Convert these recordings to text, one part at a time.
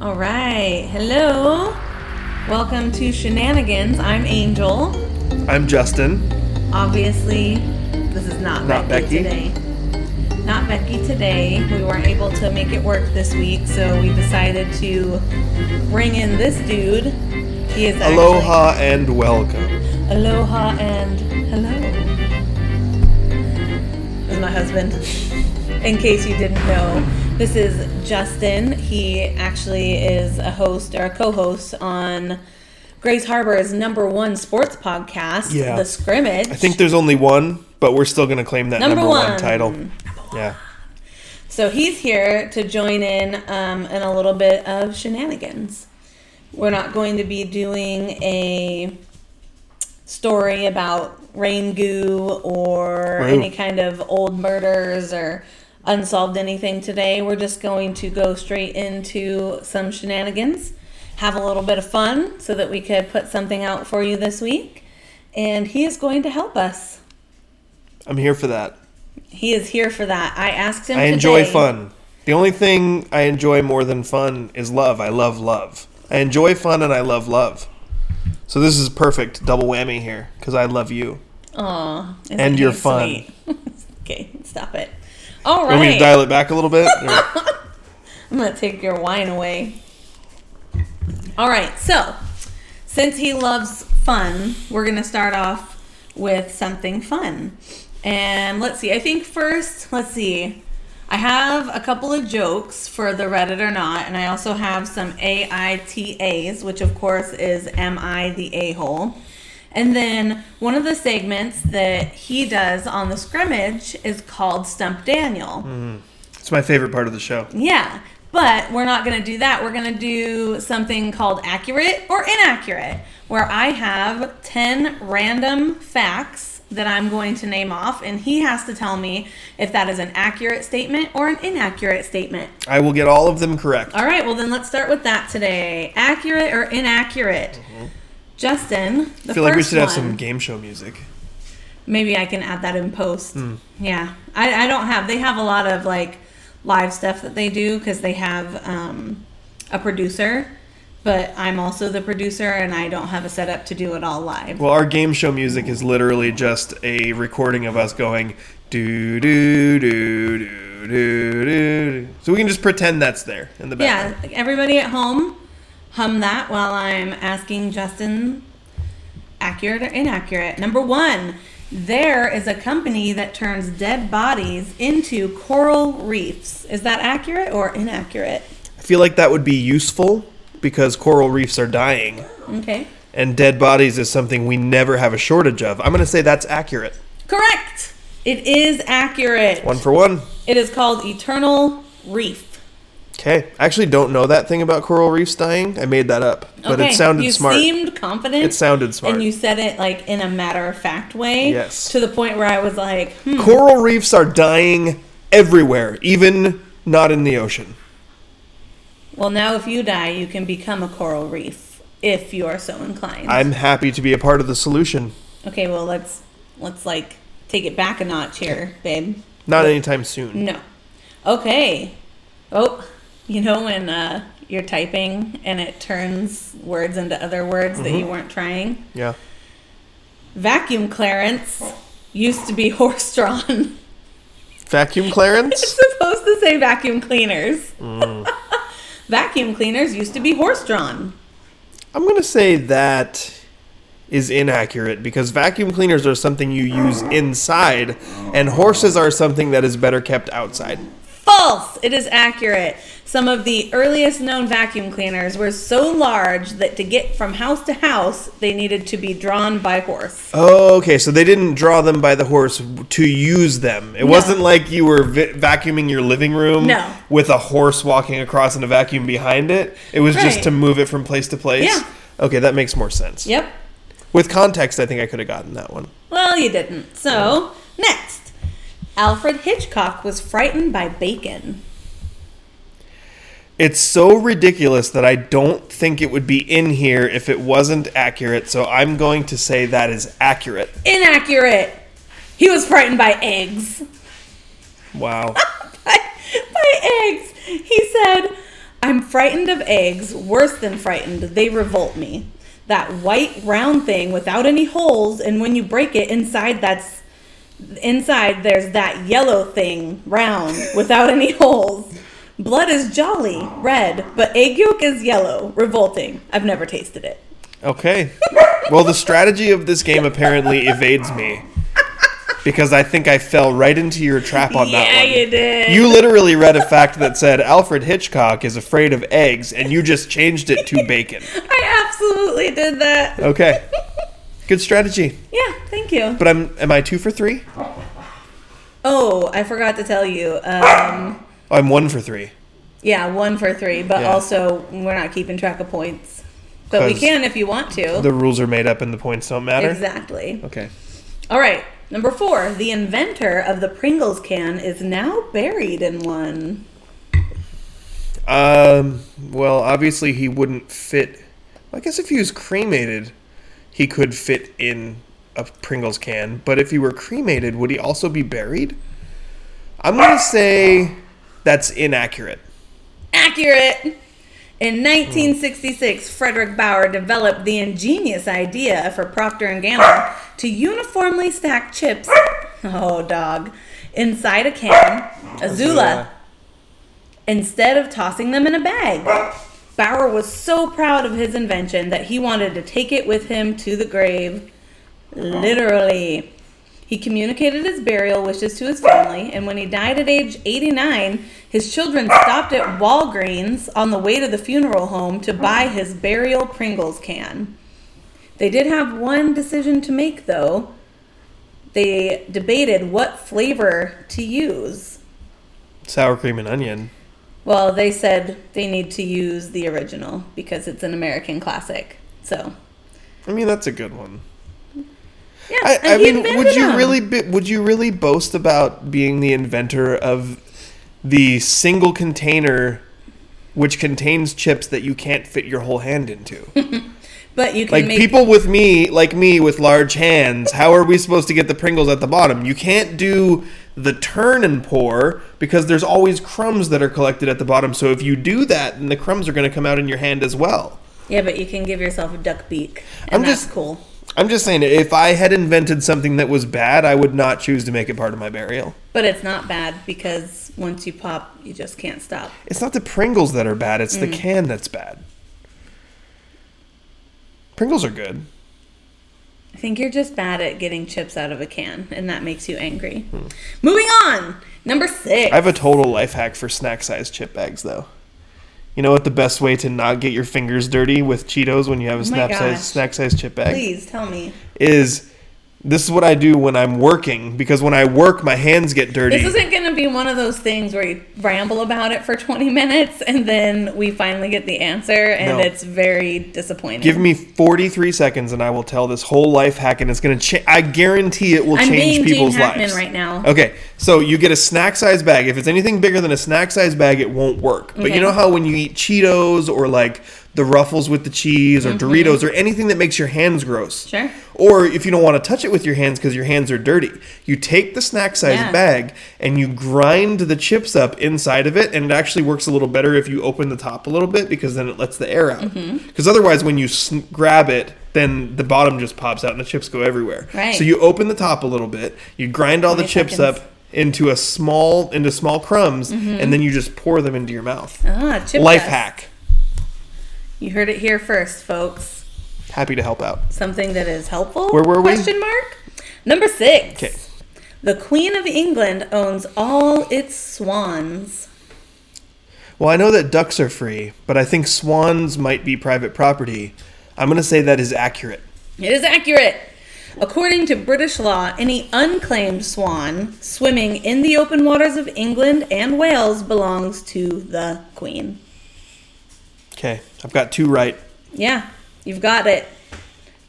All right. Hello. Welcome to Shenanigans. I'm Angel. I'm Justin. Obviously, this is not, Not Becky, Becky. today. Not Becky today. We weren't able to make it work this week, so we decided to bring in this dude. He is actually- Aloha and welcome. Aloha and hello. This is my husband. In case you didn't know, this is Justin. He actually is a host or a co-host on Grays Harbor's number one sports podcast, Yeah. The Scrimmage. I think there's only one, but we're still gonna claim that Number number, one. one. title. Yeah. So he's here to join in um, in a little bit of shenanigans. We're not going to be doing a story about rain goo or Right. any kind of old murders or unsolved anything today. We're just going to go straight into some shenanigans, have a little bit of fun so that we could put something out for you this week. And he is going to help us. I'm here for that. He is here for that. I asked him I enjoy fun. The only thing I enjoy more than fun is love. I love love. I enjoy fun and I love love. So this is perfect double whammy here because I love you. Aw, And you're fun. okay, stop it. All me to dial it back a little bit? I'm gonna take your wine away. All right, so since he loves fun, we're gonna start off with something fun. And let's see. I think first, let's see. I have a couple of jokes for the Reddit or not, and I also have some AITAs, which of course is Am I the A hole? And then one of the segments that he does on the scrimmage is called Stump Daniel. Mm-hmm. it's my favorite part of the show. Yeah, but we're not going to do that. We're going to do something called accurate or inaccurate, where I have 10 random facts that I'm going to name off, and he has to tell me if that is an accurate statement or an inaccurate statement. I will get all of them correct. All right, well, then let's start with that today. Accurate or inaccurate? Mm-hmm. Justin, the. I feel like we should have one- some game show music. Maybe I can add that in post. Hmm. Yeah, I, I don't have. They have a lot of like live stuff that they do because they have um, a producer, but I'm also the producer and I don't have a setup to do it all live. Well, our game show music is literally just a recording of us going do do do do do do. So we can just pretend that's there in the background. yeah, everybody at home, hum that while I'm asking Justin accurate or inaccurate. Number one. There is a company that turns dead bodies into coral reefs. Is that accurate or inaccurate? I feel like that would be useful because coral reefs are dying Okay. and dead bodies is something we never have a shortage of. I'm going to say that's accurate. Correct. It is accurate. One for one. It is called Eternal Reef. Okay. I actually don't know that thing about coral reefs dying. I made that up, but okay. it sounded you smart. You seemed confident. It sounded smart. And you said it like in a matter of fact way. Yes. To the point where I was like, hmm. Coral reefs are dying everywhere, even not in the ocean. Well, now if you die, you can become a coral reef if you are so inclined. I'm happy to be a part of the solution. okay. Well, let's let's like take it back a notch here, babe. Not anytime soon. No. Okay. Oh, you know when uh, you're typing and it turns words into other words that Mm-hmm. you weren't trying? Yeah. Vacuum clearance used to be horse drawn. Vacuum clearance? it's supposed to say vacuum cleaners. Mm. vacuum cleaners used to be horse drawn. I'm going to say that is inaccurate because vacuum cleaners are something you use inside and horses are something that is better kept outside. False! It is accurate. Some of the earliest known vacuum cleaners were so large that to get from house to house, they needed to be drawn by horse. Oh, okay. So they didn't draw them by the horse to use them. It wasn't like you were vi- vacuuming your living room No. with a horse walking across and a vacuum behind it. It was just to move it from place to place. Yeah. Okay, that makes more sense. Yep. With context, I think I could have gotten that one. Well, you didn't. So, next. Alfred Hitchcock was frightened by bacon. It's so ridiculous that I don't think it would be in here if it wasn't accurate. So I'm going to say that is accurate. Inaccurate. He was frightened by eggs. Wow. by, by eggs. He said, I'm frightened of eggs, worse than frightened. They revolt me. That white round thing without any holes, and when you break it inside, that's inside there's that yellow thing round without any holes. Blood is jolly, red, but egg yolk is yellow, revolting. I've never tasted it. Okay. Well, the strategy of this game apparently evades me. Because I think I fell right into your trap on that one. yeah, you did. You literally read a fact that said Alfred Hitchcock is afraid of eggs, and you just changed it to bacon. I absolutely did that. Okay. Good strategy. Yeah, thank you. But I'm am I two for three? Oh, I forgot to tell you. Um, I'm one for three. yeah, one for three, but Yeah. also we're not keeping track of points. But we 'Cause can if you want to. The rules are made up and the points don't matter. Exactly. Okay. All right. Number four. The inventor of the Pringles can is now buried in one. Um. Well, obviously he wouldn't fit. I guess if he was cremated, he could fit in a Pringles can. But if he were cremated, would he also be buried? I'm gonna say that's inaccurate. Accurate. In 1966, Fredric Baur developed the ingenious idea for Procter and Gamble to uniformly stack chips. Oh, dog! Inside a can, Azula, instead of tossing them in a bag. Bauer was so proud of his invention that he wanted to take it with him to the grave. Literally. He communicated his burial wishes to his family, and when he died at age 89, his children stopped at Walgreens on the way to the funeral home to buy his burial Pringles can. They did have one decision to make, though. They debated what flavor to use. Sour cream and onion. Well, they said they need to use the original because it's an American classic. So, I mean, that's a good one. Yeah. I, I mean, would you them. really be, would you really boast about being the inventor of the single container which contains chips that you can't fit your whole hand into? But you can like make people with me, like me with large hands, how are we supposed to get the Pringles at the bottom? You can't do the turn and pour because there's always crumbs that are collected at the bottom. So if you do that, then the crumbs are going to come out in your hand as well. Yeah, but you can give yourself a duck beak, and I'm that's just- cool. I'm just saying, if I had invented something that was bad, I would not choose to make it part of my burial. But it's not bad because once you pop, you just can't stop. It's not the Pringles that are bad, it's the Mm. can that's bad. Pringles are good. I think you're just bad at getting chips out of a can, and that makes you angry. Hmm. Moving on, number six. I have a total life hack for snack sized chip bags, though. You know what the best way to not get your fingers dirty with Cheetos when you have a Oh size snack sized chip bag Please tell me. is this is what I do when I'm working because when I work my hands get dirty. This isn't going to be one of those things where you ramble about it for 20 minutes and then we finally get the answer and No. it's very disappointing. Give me 43 seconds and I will tell this whole life hack and it's going to change I guarantee it will I'm change being Gene people's Hackman lives. right now. Okay, so you get a snack size bag. If it's anything bigger than a snack size bag, it won't work. But Okay. you know how when you eat Cheetos or like the ruffles with the cheese or Doritos or anything that makes your hands gross. Mm-hmm. Sure. Or if you don't want to touch it with your hands because your hands are dirty, you take the snack size Yeah. bag and you grind the chips up inside of it, and it actually works a little better if you open the top a little bit because then it lets the air out. Mm-hmm. Because otherwise, when you sn- grab it, then the bottom just pops out and the chips go everywhere. Right. So you open the top a little bit, you grind all the chips seconds. up into a small into small crumbs, and then you just pour them into your mouth. Ah, chip Life test. hack. You heard it here first, folks. Happy to help out. Something that is helpful? Where were we? Question mark. Number six. Okay. The Queen of England owns all its swans. Well, I know that ducks are free, but I think swans might be private property. I'm going to say that is accurate. It is accurate. According to British law, any unclaimed swan swimming in the open waters of England and Wales belongs to the Queen. Okay, I've got two right. Yeah, you've got it.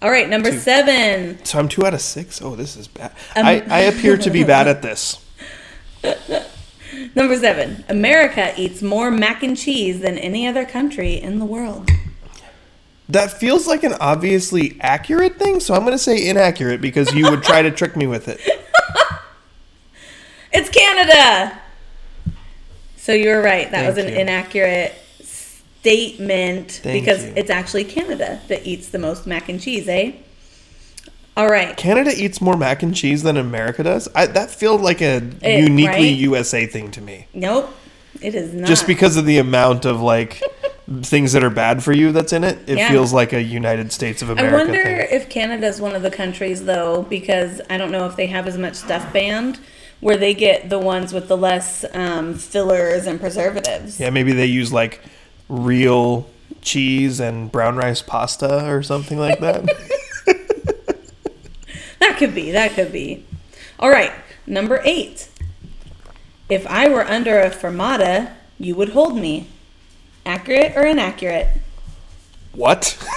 All right, number Two. seven. So I'm two out of six. Oh, this is bad. Um, I, I appear to be bad at this. Number seven. America eats more mac and cheese than any other country in the world. That feels like an obviously accurate thing, so I'm going to say inaccurate because you would try to trick me with it. It's Canada. So you were right. That was an you. inaccurate statement Thank because you. it's actually Canada that eats the most mac and cheese, eh? All right. Canada eats more mac and cheese than America does. I, that felt like a It- uniquely right? USA thing to me. Nope. It is not. Just because of the amount of like things that are bad for you that's in it, it Yeah. feels like a United States of America. I wonder thing. if Canada's one of the countries though, because I don't know if they have as much stuff banned, where they get the ones with the less um, fillers and preservatives. Yeah, maybe they use like real cheese and brown rice pasta or something like that. That could be. That could be. All right. Number eight. If I were under a fermata, you would hold me. Accurate or inaccurate? what?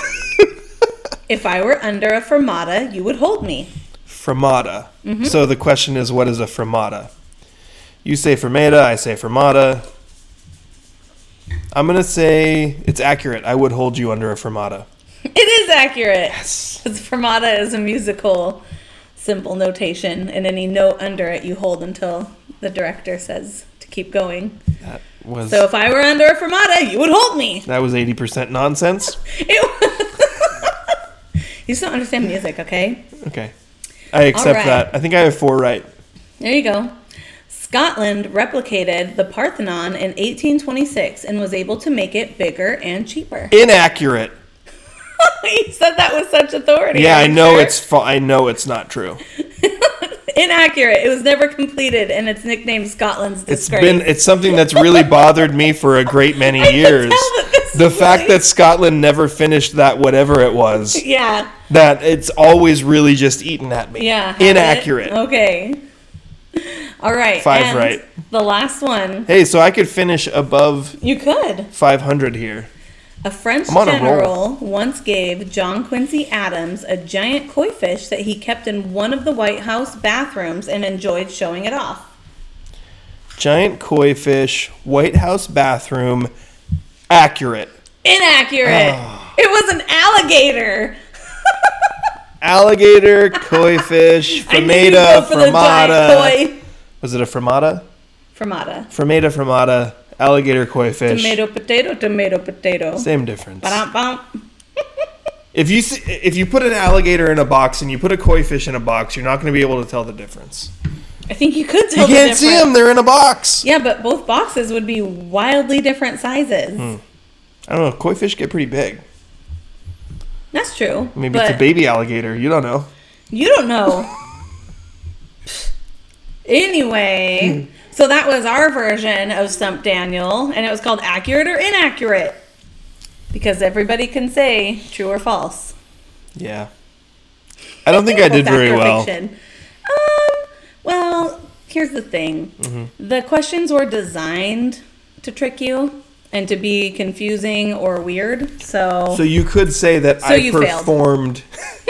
If I were under a fermata, you would hold me. Fermata. Mm-hmm. So the question is, what is a fermata? You say fermata, I say fermata. I'm gonna say it's accurate. I would hold you under a fermata. It is accurate. Yes. Because fermata is a musical simple notation, and any note under it you hold until the director says to keep going. That was So if I were under a fermata, you would hold me. that was eighty percent nonsense. It- you just don't understand music, okay? Okay, I accept right. that. I think I have four right. There you go. Scotland replicated the Parthenon in 1826 and was able to make it bigger and cheaper. Inaccurate. you said that with such authority. Yeah, I know sure? it's fa- I know it's not true. inaccurate. It was never completed, and it's nicknamed Scotland's It's disgrace. been it's something that's really bothered me for a great many years. tell that this The fact that Scotland never finished that whatever it was, yeah, that it's always really just eaten at me. yeah, Inaccurate. it? Okay. All right. Five right. The last one. Hey, so I could finish above You could. 500 here. A French I'm on a general once gave John Quincy Adams a giant koi fish that he kept in one of the White House bathrooms and enjoyed showing it off. Giant koi fish, White House bathroom, accurate. Inaccurate. Ah. It was an alligator. Alligator, koi fish, I knew you'd go for the giant fermata. koi. Was it a fermata? Fermata. Fermata, fermata, alligator, koi fish. Tomato, potato, tomato, potato. Same difference. Ba-dum-bum. If you if you put an alligator in a box and you put a koi fish in a box, you're not going to be able to tell the difference. I think you could You tell the can't see them; they're in a box. Yeah, but both boxes would be wildly different sizes. Hmm. I don't know. Koi fish get pretty big. That's true. Maybe it's a baby alligator. You don't know. You don't know. Anyway, so that was our version of Stump Daniel, and it was called Accurate or Inaccurate. Because everybody can say true or false. Yeah. I don't think I did very well. fiction. Um, well, here's the thing Mm-hmm. the questions were designed to trick you and to be confusing or weird. So, So you could say that So I you failed. performed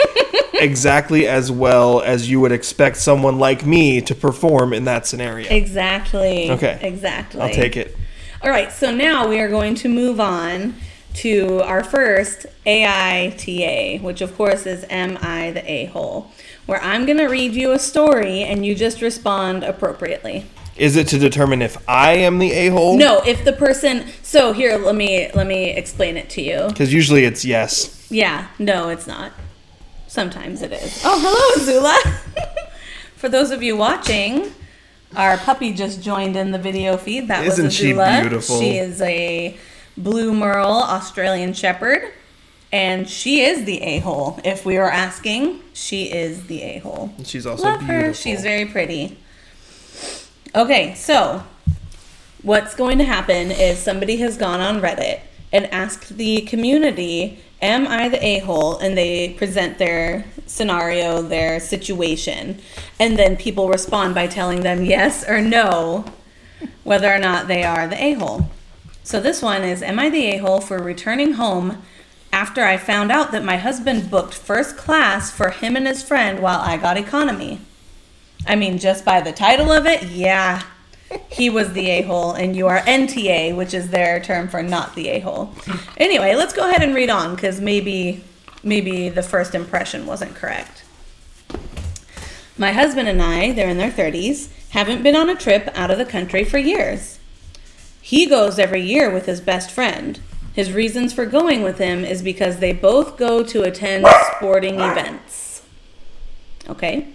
exactly as well as you would expect someone like me to perform in that scenario. exactly. Okay. Exactly. I'll take it. All right, so now we are going to move on to our first AITA, which of course is Am I the A hole? Where I'm going to read you a story and you just respond appropriately. Is it to determine if I am the a hole? No, if the person so here let me let me explain it to you. Because usually it's yes. Yeah, no, it's not. Sometimes it is. Oh, hello, Zula. For those of you watching, our puppy just joined in the video feed. That Isn't was she beautiful? She is a blue merle Australian Shepherd, and she is the a hole. If we were asking, she is the a hole. She's also Love beautiful. her. She's very pretty. Okay, so what's going to happen is somebody has gone on Reddit and asked the community, Am I the a hole? And they present their scenario, their situation. And then people respond by telling them yes or no, whether or not they are the a hole. So this one is Am I the a hole for returning home after I found out that my husband booked first class for him and his friend while I got economy? I mean, just by the title of it, yeah, he was the a hole, and you are NTA, which is their term for not the a hole. Anyway, let's go ahead and read on because maybe maybe the first impression wasn't correct. My husband and I, they're in their 30s, haven't been on a trip out of the country for years. He goes every year with his best friend. His reasons for going with him is because they both go to attend sporting events. Okay.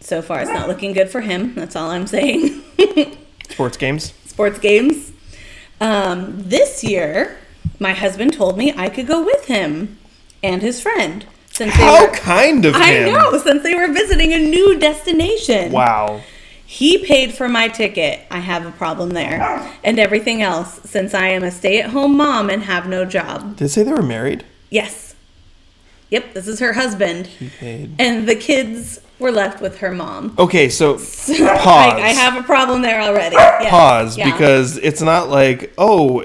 So far, it's not looking good for him. That's all I'm saying. Sports games. Sports games. Um, this year, my husband told me I could go with him and his friend. Since they How were, kind of I him. know, since they were visiting a new destination. Wow. He paid for my ticket. I have a problem there. And everything else, since I am a stay at home mom and have no job. Did it say they were married? Yes. Yep, this is her husband. He paid. And the kids were left with her mom. Okay, so pause. I, I have a problem there already. Yes. pause Yeah. because it's not like oh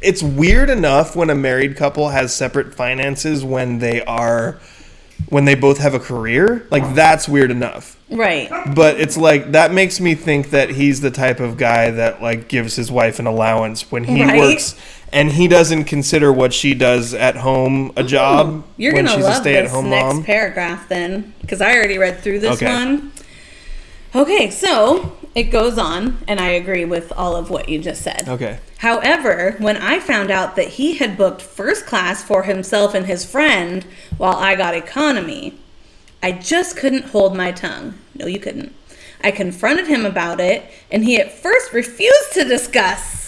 it's weird enough when a married couple has separate finances when they are when they both have a career like that's weird enough Right. but it's like that makes me think that he's the type of guy that like gives his wife an allowance when he Right. works and he doesn't consider what she does at home a oh, job You're when gonna she's a love this stay-at-home next mom paragraph then, because I already read through this Okay. one. Okay, so it goes on, and I agree with all of what you just said. okay However, when I found out that he had booked first class for himself and his friend while I got economy, I just couldn't hold my tongue. No, you couldn't. I confronted him about it, and he at first refused to discuss.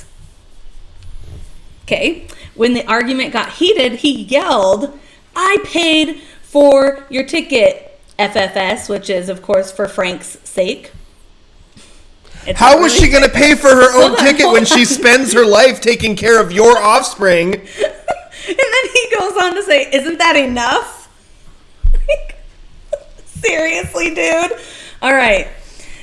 Okay, when the argument got heated, he yelled, I paid for your ticket, FFS, which is, of course, for Frank's sake. It's how was really- she going to pay for her own on, ticket when on. she spends her life taking care of your offspring And then he goes on to say, Isn't that enough? Seriously, dude? All right.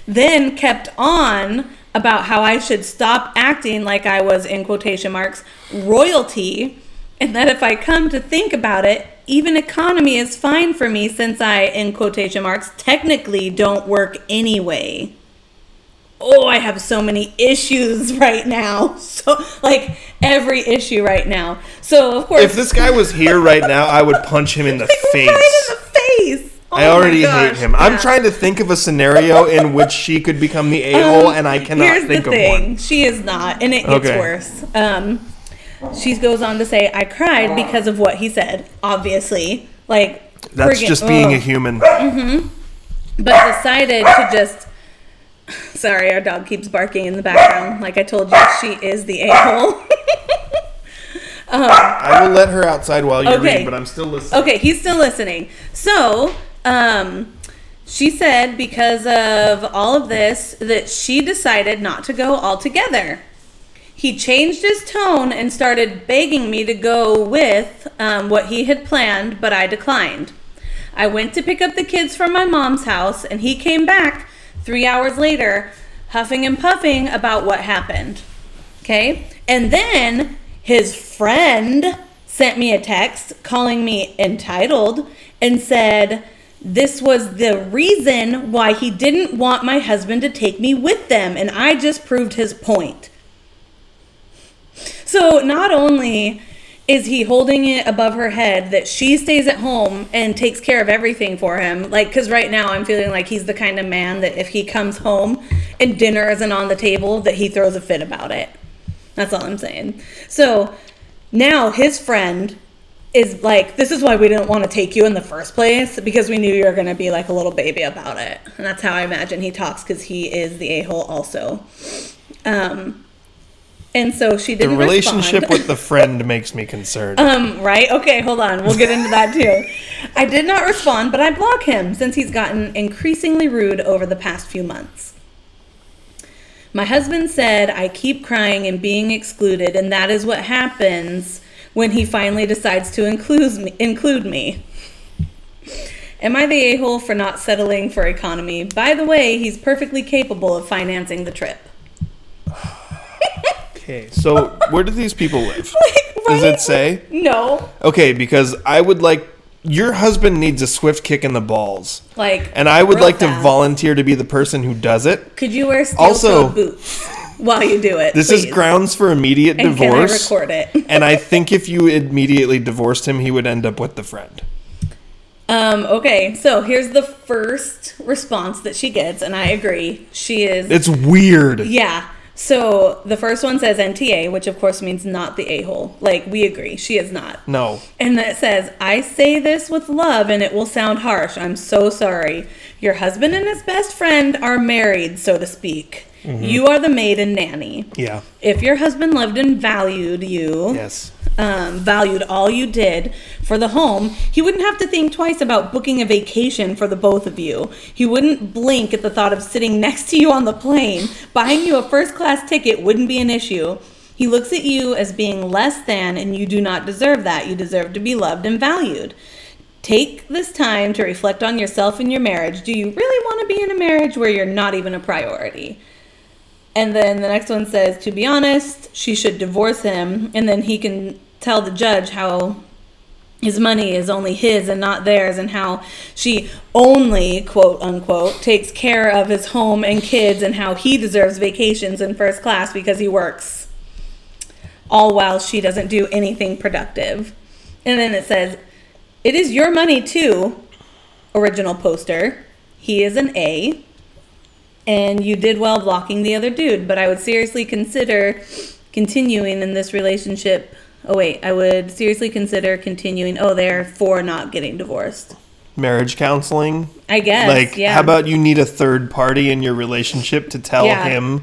Then kept on about how I should stop acting like I was, in quotation marks, royalty, and that if I come to think about it, even economy is fine for me since I, in quotation marks, technically don't work anyway oh, I have so many issues right now. So, like, every issue right now. So, of course, If this guy was here right now, I would punch him in the face. right in the face. Oh I already hate him. I'm trying to think of a scenario in which she could become the um, a hole, and I cannot Here's think the of thing. one. She is not, and it gets Okay. worse. Um, she goes on to say, "I cried because of what he said." Obviously, like That's friggin- just being a human. Mm-hmm. but decided to just. Sorry, our dog keeps barking in the background. Like I told you, she is the a hole. Um, I will let her outside while you Okay. read, but I'm still listening. Okay, he's still listening. So, um, she said because of all of this that she decided not to go altogether. He changed his tone and started begging me to go with um, what he had planned, but I declined. I went to pick up the kids from my mom's house, and he came back three hours later, huffing and puffing about what happened. Okay? And then his friend sent me a text calling me entitled and said this was the reason why he didn't want my husband to take me with them, and I just proved his point. So not only is he holding it above her head that she stays at home and takes care of everything for him, like because right now I'm feeling like he's the kind of man that if he comes home and dinner isn't on the table, that he throws a fit about it. That's all I'm saying. So now his friend is like, this is why we didn't want to take you in the first place because we knew you were going to be like a little baby about it. And that's how I imagine he talks because he is the a hole also. Um, and so she The didn't relationship respond. with the friend makes me concerned. Um, right? Okay, hold on. We'll get into that too. I did not respond, but I block him since he's gotten increasingly rude over the past few months. My husband said I keep crying and being excluded, and that is what happens when he finally decides to include me. Include me. Am I the a hole for not settling for economy? By the way, he's perfectly capable of financing the trip. Okay, so where do these people live? Like, Does it say? No. Okay, because I would like your husband needs a swift kick in the balls, Like, and I would like to volunteer to be the person who does it. Could you wear steel Also- boots while you do it? This is grounds for immediate And divorce. can I record it? and I think if you immediately divorced him, he would end up with the friend. Um, okay, so here's the first response that she gets, and I agree. She is It's weird. Yeah. So the first one says NTA, which of course means not the a hole. Like, we agree, she is not. No. And then it says, I say this with love and it will sound harsh. I'm so sorry. Your husband and his best friend are married, so to speak. You are the maid and nanny. Yeah. If your husband loved and valued you, Yes. um, valued all you did for the home, he wouldn't have to think twice about booking a vacation for the both of you. He wouldn't blink at the thought of sitting next to you on the plane. Buying you a first class ticket wouldn't be an issue. He looks at you as being less than, and you do not deserve that. You deserve to be loved and valued. Take this time to reflect on yourself and your marriage. Do you really want to be in a marriage where you're not even a priority? And then the next one says, to be honest, she should divorce him, and then he can tell the judge how his money is only his and not theirs, and how she only, quote unquote, takes care of his home and kids, and how he deserves vacations in first class because he works, all while she doesn't do anything productive. And then it says, it is your money too, original poster. He is an A and you did well blocking the other dude, but I would seriously consider continuing in this relationship. Oh wait, I would seriously consider continuing. Oh, they're for not getting divorced. Marriage counseling. I guess. Like, yeah. how about you need a third party in your relationship to tell Yeah. him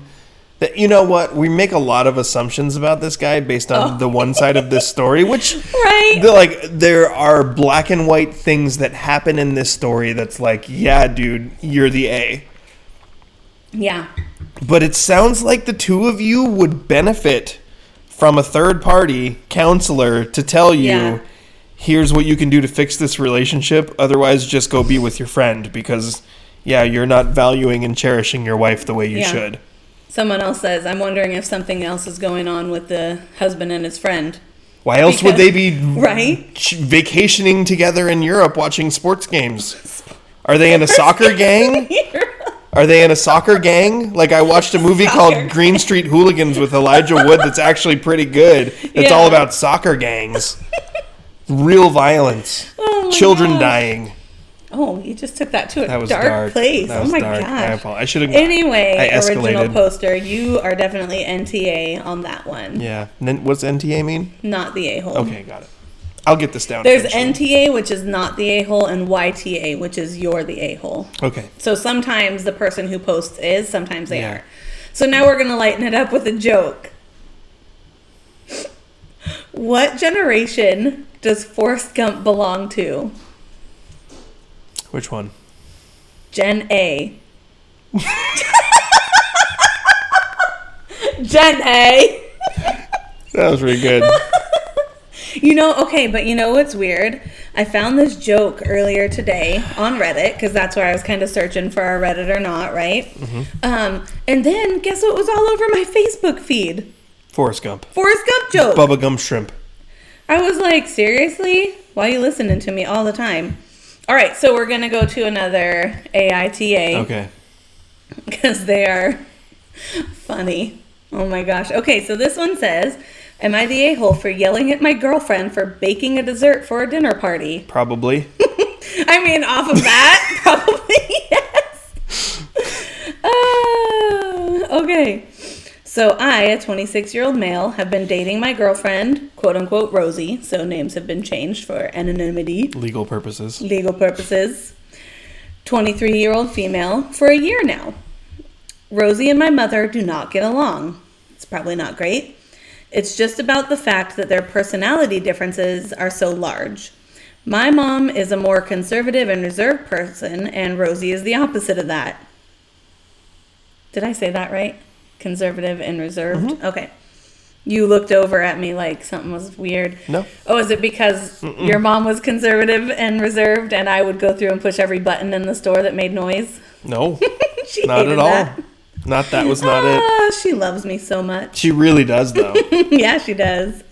that, you know what, we make a lot of assumptions about this guy based on Oh. the one side of this story, which, right? like, there are black and white things that happen in this story that's like, yeah, dude, you're the A. yeah. But it sounds like the two of you would benefit from a third party counselor to tell you, Yeah. here's what you can do to fix this relationship. Otherwise, just go be with your friend because, yeah, you're not valuing and cherishing your wife the way you Yeah. should. Someone else says, I'm wondering if something else is going on with the husband and his friend. Why else would they be Right? vacationing together in Europe watching sports games? Are they in a soccer gang? Are they in a soccer gang? Like I watched a movie Soccer called Green Street Hooligans with Elijah Wood that's actually pretty good. It's Yeah. all about soccer gangs. Real violence. Oh Children gosh. dying. Oh, you just took that to a That was dark, dark. place. That oh my dark. I gosh. apologize. I should have Anyway, I original poster, you are definitely NTA on that one, Yeah. What's NTA mean? not the a hole. Okay, got it. I'll get this down. There's eventually. NTA, which is not the a hole, and YTA, which is you're the a hole. Okay. So sometimes the person who posts is, sometimes they Yeah. are. So now we're gonna lighten it up with a joke. What generation does Forrest Gump belong to? Which one? Gen A. Gen A. That was really good. You know, okay, but you know what's weird? I found this joke earlier today on Reddit because that's where I was kind of searching for our Reddit or not, right? Um, and then guess what was all over my Facebook feed? Forrest Gump. Forrest Gump joke. Bubba Gump Shrimp. I was like, seriously? Why are you listening to me all the time? All right, so we're gonna go to another AITA Okay. because they are funny. Oh my gosh. Okay, so this one says, Am I the a hole for yelling at my girlfriend for baking a dessert for a dinner party? Probably. I mean, off of that, probably yes. Uh, okay. So I, a 26 year old male, have been dating my girlfriend, quote unquote Rosie, so names have been changed for anonymity, Legal purposes. legal purposes. 23 year old female for a year now. Rosie and my mother do not get along. It's probably not great. It's just about the fact that their personality differences are so large. My mom is a more conservative and reserved person, and Rosie is the opposite of that. Did I say that right? Conservative and reserved? Mm-hmm. Okay. You looked over at me like something was weird. No. Oh, is it because your mom was conservative and reserved, and I would go through and push every button in the store that made noise? No. she not at all. that. Not that was not it. Ah, she loves me so much. She really does though. yeah, she does.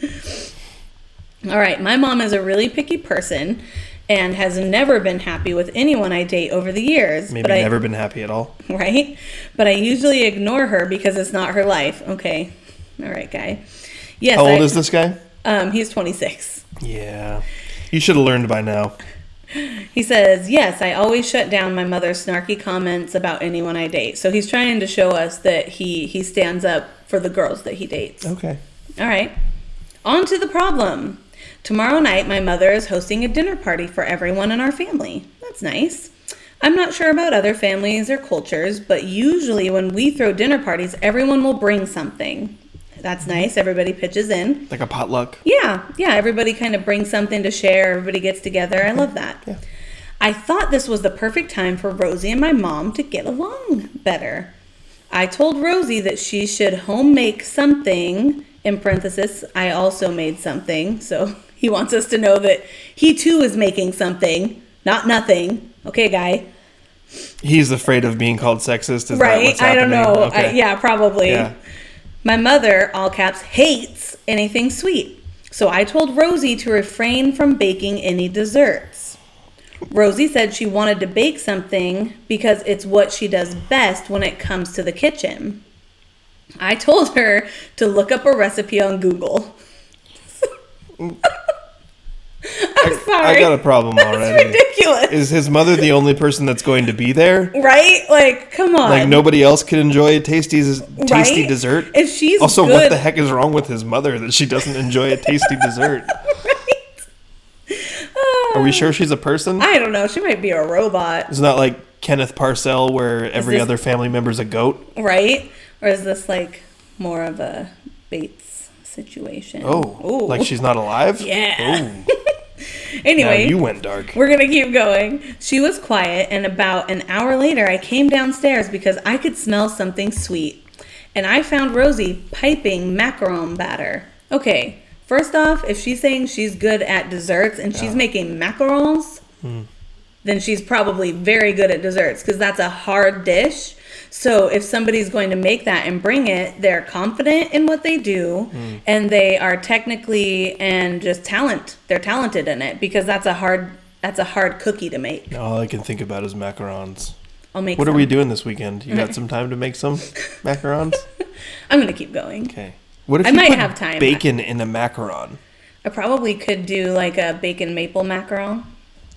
All right, my mom is a really picky person and has never been happy with anyone I date over the years. Maybe but I, never been happy at all. right? But I usually ignore her because it's not her life. Okay. All right, guy. Yes. How old I- is this guy? Um, he's 26. Yeah. You should have learned by now. He says, Yes, I always shut down my mother's snarky comments about anyone I date. So he's trying to show us that he, he stands up for the girls that he dates. Okay. All right. On to the problem. Tomorrow night, my mother is hosting a dinner party for everyone in our family. That's nice. I'm not sure about other families or cultures, but usually when we throw dinner parties, everyone will bring something. That's nice. Everybody pitches in. Like a potluck. Yeah, yeah. Everybody kind of brings something to share. Everybody gets together. I love that. Yeah. I thought this was the perfect time for Rosie and my mom to get along better. I told Rosie that she should home make something. In parenthesis, I also made something. So he wants us to know that he too is making something, not nothing. Okay, guy. He's afraid of being called sexist. Is that right? I don't know. Okay. I, yeah, probably. Yeah. My mother, all caps, hates anything sweet. So I told Rosie to refrain from baking any desserts. Rosie said she wanted to bake something because it's what she does best when it comes to the kitchen. I told her to look up a recipe on Google. I'm sorry. I got a problem already. ridiculous. Is his mother the only person that's going to be there? right? Like, come on. Like nobody else can enjoy a tasty, tasty Right? dessert. If she's also, what the heck is wrong with his mother that she doesn't enjoy a tasty dessert? right? Are we uh, sure she's a person? I don't know. She might be a robot. It's not like Kenneth Parcell, where every this- other family member's a goat. right? Or is this like more of a Bates situation? Oh, Ooh. like she's not alive. Yeah. Oh, now anyway, you went dark. we're gonna keep going. She was quiet, and about an hour later, I came downstairs because I could smell something sweet, and I found Rosie piping macaron batter. Okay, first off, if she's saying she's good at desserts and she's making macarons, hmm. then she's probably very good at desserts because that's a hard dish. So if somebody's going to make that and bring it, they're confident in what they do hmm. and they are technically and just talent. They're talented in it because that's a hard that's a hard cookie to make. All I can think about is macarons. I'll make What are we doing this weekend? You got some time to make some macarons? I'm going to keep going. Okay. What if I might have time. bacon in a macaron? I probably could do like a bacon maple macaron.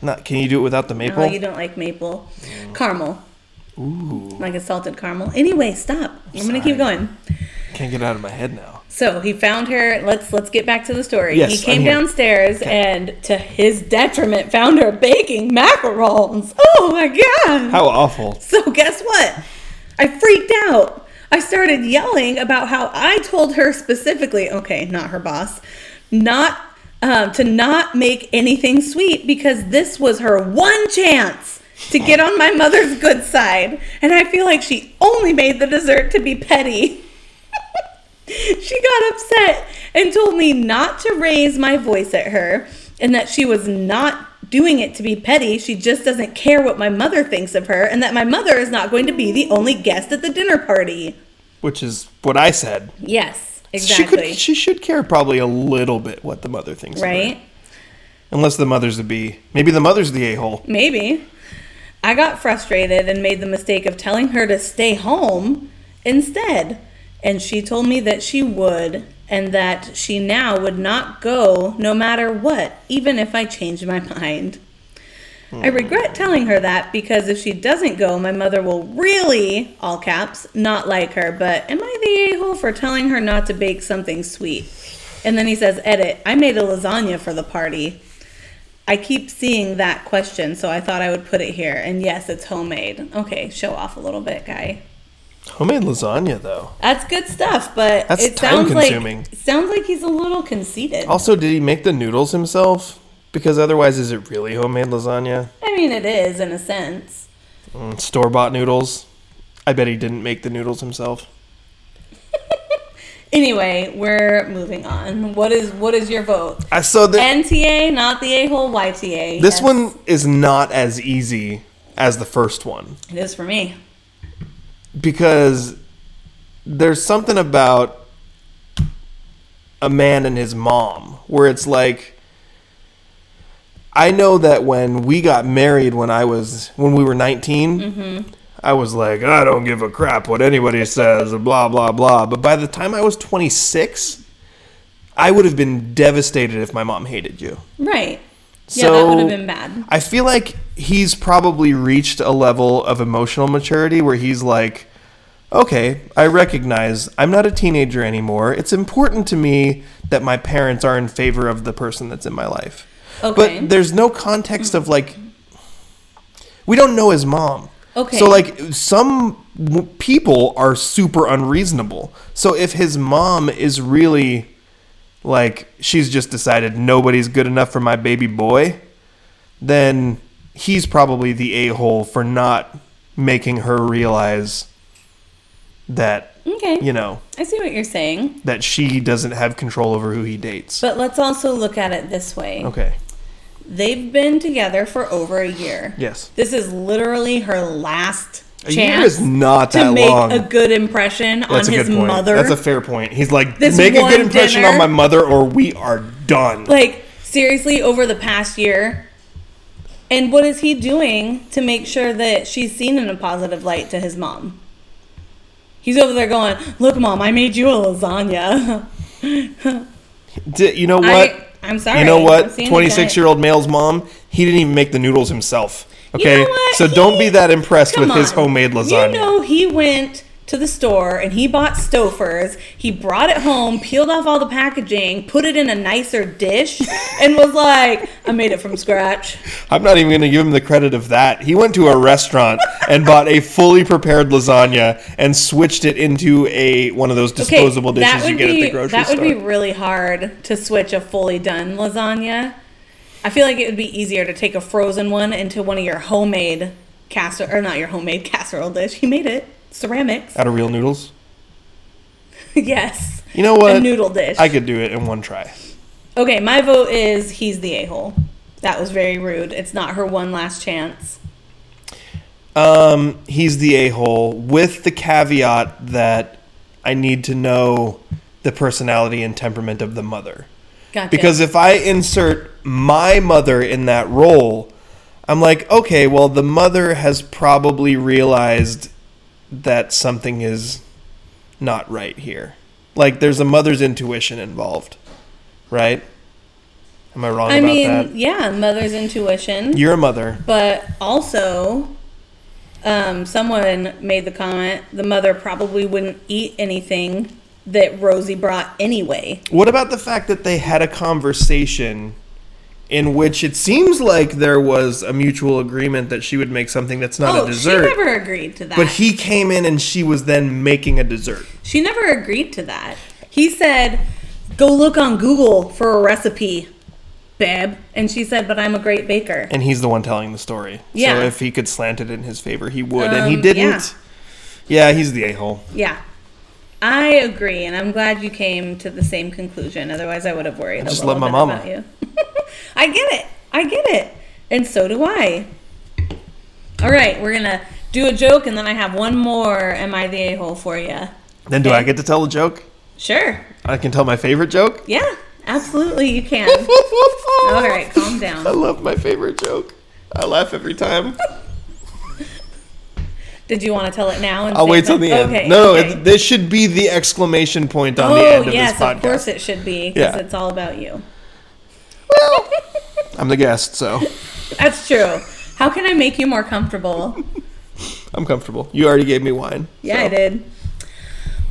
Not. Can you do it without the maple? No, you don't like maple. Mm. Caramel. Ooh. Like a salted caramel. Anyway, stop. I'm going to keep going. Can't get out of my head now. So he found her. Let's let's get back to the story. Yes, he came downstairs and, to his detriment, found her baking macarons. Oh my god! How awful. So guess what? I freaked out. I started yelling about how I told her specifically, okay, not her boss, not um, to not make anything sweet because this was her one chance to get on my mother's good side, and I feel like she only made the dessert to be petty. she got upset and told me not to raise my voice at her and that she was not doing it to be petty. She just doesn't care what my mother thinks of her and that my mother is not going to be the only guest at the dinner party. Which is what I said. Yes, She exactly. could. She should care probably a little bit what the mother thinks. of her. right? Unless the mother's a bee. Maybe the mother's the a hole. Maybe. I got frustrated and made the mistake of telling her to stay home instead. And she told me that she would and that she now would not go no matter what, even if I changed my mind. I hmm. regret telling her that because if she doesn't go, my mother will really, all caps, not like her. But am I the a hole for telling her not to bake something sweet? And then he says, Edit, I made a lasagna for the party. I keep seeing that question, so I thought I would put it here. And yes, it's homemade. Okay, show off a little bit, guy. Homemade lasagna, though. That's good stuff, but That's it sounds like time-consuming. it sounds like he's a little conceited. Also, did he make the noodles himself? Because otherwise, is it really homemade lasagna? I mean, it is in a sense. Mm, Store bought noodles? I bet he didn't make the noodles himself. Anyway, we're moving on. What is what is your vote? I saw that NTA, not the a hole. YTA. this Yes, one is not as easy as the first one it is for me. because there's something about a man and his mom where it's like I know that when we got married when I was when we were 19 mm-hmm. I was like I don't give a crap what anybody says blah blah blah but by the time I was 26 I would have been devastated if my mom hated you Right. Yeah, that would have been bad. I feel like he's probably reached a level of emotional maturity where he's like, okay, I recognize I'm not a teenager anymore. It's important to me that my parents are in favor of the person that's in my life. Okay. But there's no context of like, we don't know his mom. Okay. So like some people are super unreasonable. So if his mom is really like she's just decided nobody's good enough for my baby boy, then he's probably the a-hole for not making her realize that Okay. you know I see what you're saying. that she doesn't have control over who he dates. But let's also look at it this way. Okay. They've been together for over a year. Yes. This is literally her last A chance year is not that to make long. a good impression That's on a his good point. mother. That's a fair point. He's like, This make a one good impression on my mother, or we are done. like seriously over the past year. And what is he doing to make sure that she's seen in a positive light to his mom? He's over there going, "Look, mom, I made you a lasagna." D- you know what? I, I'm sorry. you know what? 26 year old male's mom, he didn't even make the noodles himself. Okay? You know? So don't be that impressed with his homemade lasagna. You know, he went to the store and he bought Stouffer's. He brought it home, peeled off all the packaging, put it in a nicer dish, and was like, "I made it from scratch." I'm not even going to give him the credit of that. He went to a restaurant and bought a fully prepared lasagna and switched it into a one of those disposable dishes you get be, at the grocery that store. That would be really hard to switch a fully done lasagna. I feel like it would be easier to take a frozen one into one of your homemade casserole, or not your homemade casserole dish. He made it ceramics. Out of real noodles? yes, You know what? a noodle dish. I could do it in one try. Okay, my vote is he's the a hole. That was very rude. It's not her one last chance. Um, he's the a hole with the caveat that I need to know the personality and temperament of the mother. Gotcha. Because if I insert my mother in that role, I'm like, okay, well, the mother has probably realized that something is not right here. Like, there's a mother's intuition involved, right? Am I wrong I mean, that? yeah, mother's intuition, You're a mother. but also, um, someone made the comment the mother probably wouldn't eat anything that Rosie brought anyway. What about the fact that they had a conversation in which it seems like there was a mutual agreement that she would make something that's not oh, a dessert? she never agreed to that. But he came in and she was then making a dessert. she never agreed to that. He said, "Go look on Google for a recipe." Babe, and she said, "But I'm a great baker." And he's the one telling the story. Yeah. So if he could slant it in his favor, he would. and he Um, didn't. Yeah. he's the a hole. Yeah. I agree, and I'm glad you came to the same conclusion. Otherwise, I would have worried I just a love my bit mama. about you. I get it. I get it. And so do I. All right, we're going to do a joke, and then I have one more Am I the A hole for you? Then do Okay. I get to tell a joke? Sure. I can tell my favorite joke? Yeah, absolutely, you can. All right, calm down. I love my favorite joke. I laugh every time. Did you want to tell it now? And I'll wait till the end. Okay. no, okay. it, this should be the exclamation point on oh, the end of yes, this podcast. of course it should be, because Yeah. it's all about you. Well, I'm the guest, so That's true. How can I make you more comfortable? I'm comfortable. You already gave me wine. Yeah, so. I did.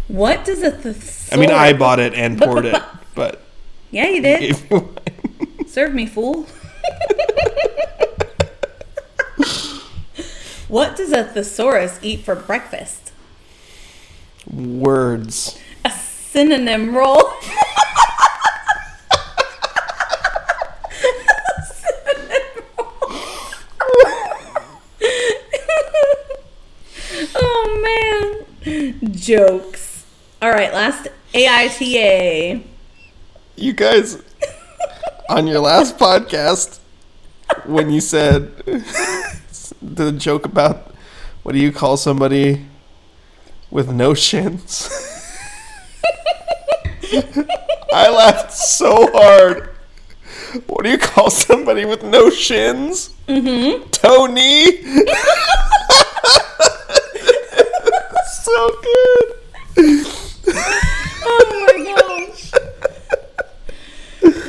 What does a thesaurus? I mean, I bought it and poured it, but Yeah, you did. gave me wine. Serve me, fool. what does a thesaurus eat for breakfast? words. A synonym roll. oh man, jokes. All right, last AITA. You guys, on your last podcast, when you said the joke about what do you call somebody with no shins? I laughed so hard. What do you call somebody with no shins? Mm-hmm. Tony. so good. Oh my gosh.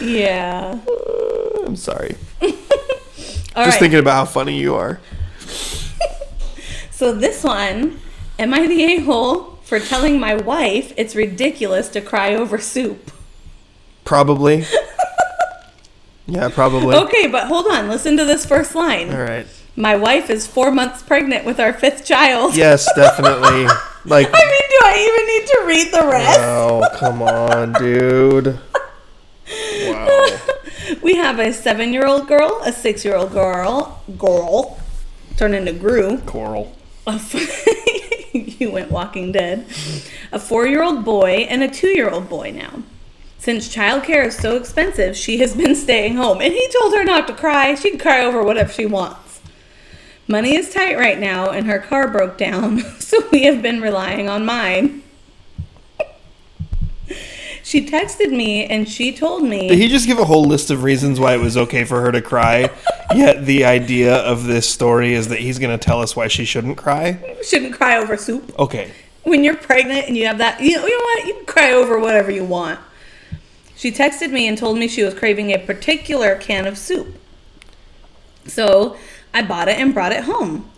Yeah. I'm sorry. All Just right. thinking about how funny you are. So this one, Am I the a hole for telling my wife it's ridiculous to cry over soup? Probably. yeah, probably. Okay, but hold on. Listen to this first line. All right. My wife is four months pregnant with our fifth child. Yes, definitely. Like, I mean, do I even need to read the rest? oh, come on, dude. Wow. We have a seven year old girl, a six year old girl, girl, turned into Gru. Coral. You went walking dead. A four year old boy and a two year old boy now. Since childcare is so expensive, she has been staying home. And he told her not to cry. She can cry over whatever she wants. Money is tight right now, and her car broke down, so we have been relying on mine. She texted me and she told me. Did he just give a whole list of reasons why it was okay for her to cry? Yet the idea of this story is that he's going to tell us why she shouldn't cry? shouldn't cry over soup. Okay. When you're pregnant and you have that, you know, you know what? You can cry over whatever you want. She texted me and told me she was craving a particular can of soup. So I bought it and brought it home.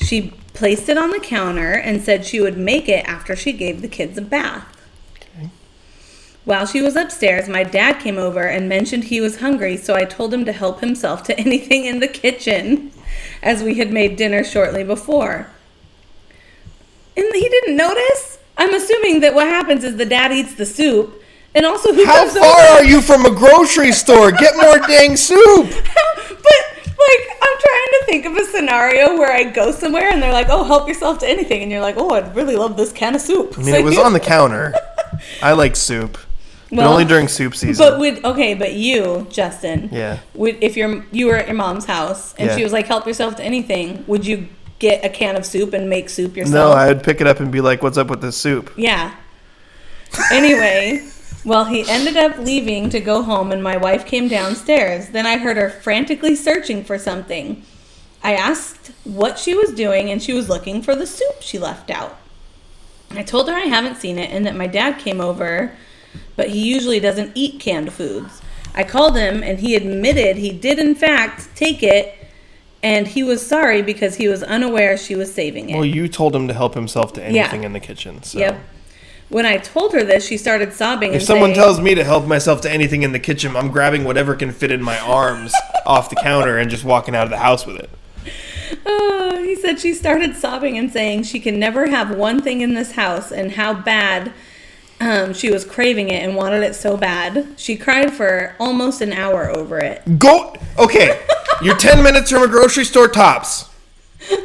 She placed it on the counter and said she would make it after she gave the kids a bath. While she was upstairs, my dad came over and mentioned he was hungry, so I told him to help himself to anything in the kitchen, as we had made dinner shortly before. And he didn't notice? I'm assuming that what happens is the dad eats the soup, and also who How far over? are you from a grocery store? Get more dang soup. but like I'm trying to think of a scenario where I go somewhere and they're like, "Oh, help yourself to anything," and you're like, "Oh, I'd really love this can of soup." I mean, it was on the counter. I like soup, but Well, only during soup season. But would okay, but you, Justin, Yeah. Would if you're you were at your mom's house and Yeah. she was like, "Help yourself to anything," would you get a can of soup and make soup yourself? no. I would pick it up and be like, "What's up with this soup?" Yeah. Anyway, well, he ended up leaving to go home, and my wife came downstairs. Then I heard her frantically searching for something. I asked what she was doing, and she was looking for the soup she left out. I told her I haven't seen it and that my dad came over, but he usually doesn't eat canned foods. I called him, and he admitted he did, in fact, take it, and he was sorry because he was unaware she was saving it. Well, you told him to help himself to Yeah. anything in the kitchen. So. Yep. When I told her this, she started sobbing. If and someone saying, tells me to help myself to anything in the kitchen, I'm grabbing whatever can fit in my arms off the counter and just walking out of the house with it. Oh, he said she started sobbing and saying she can never have one thing in this house and how bad um, she was craving it and wanted it so bad. She cried for almost an hour over it. Go. Okay, you're 10 minutes from a grocery store tops.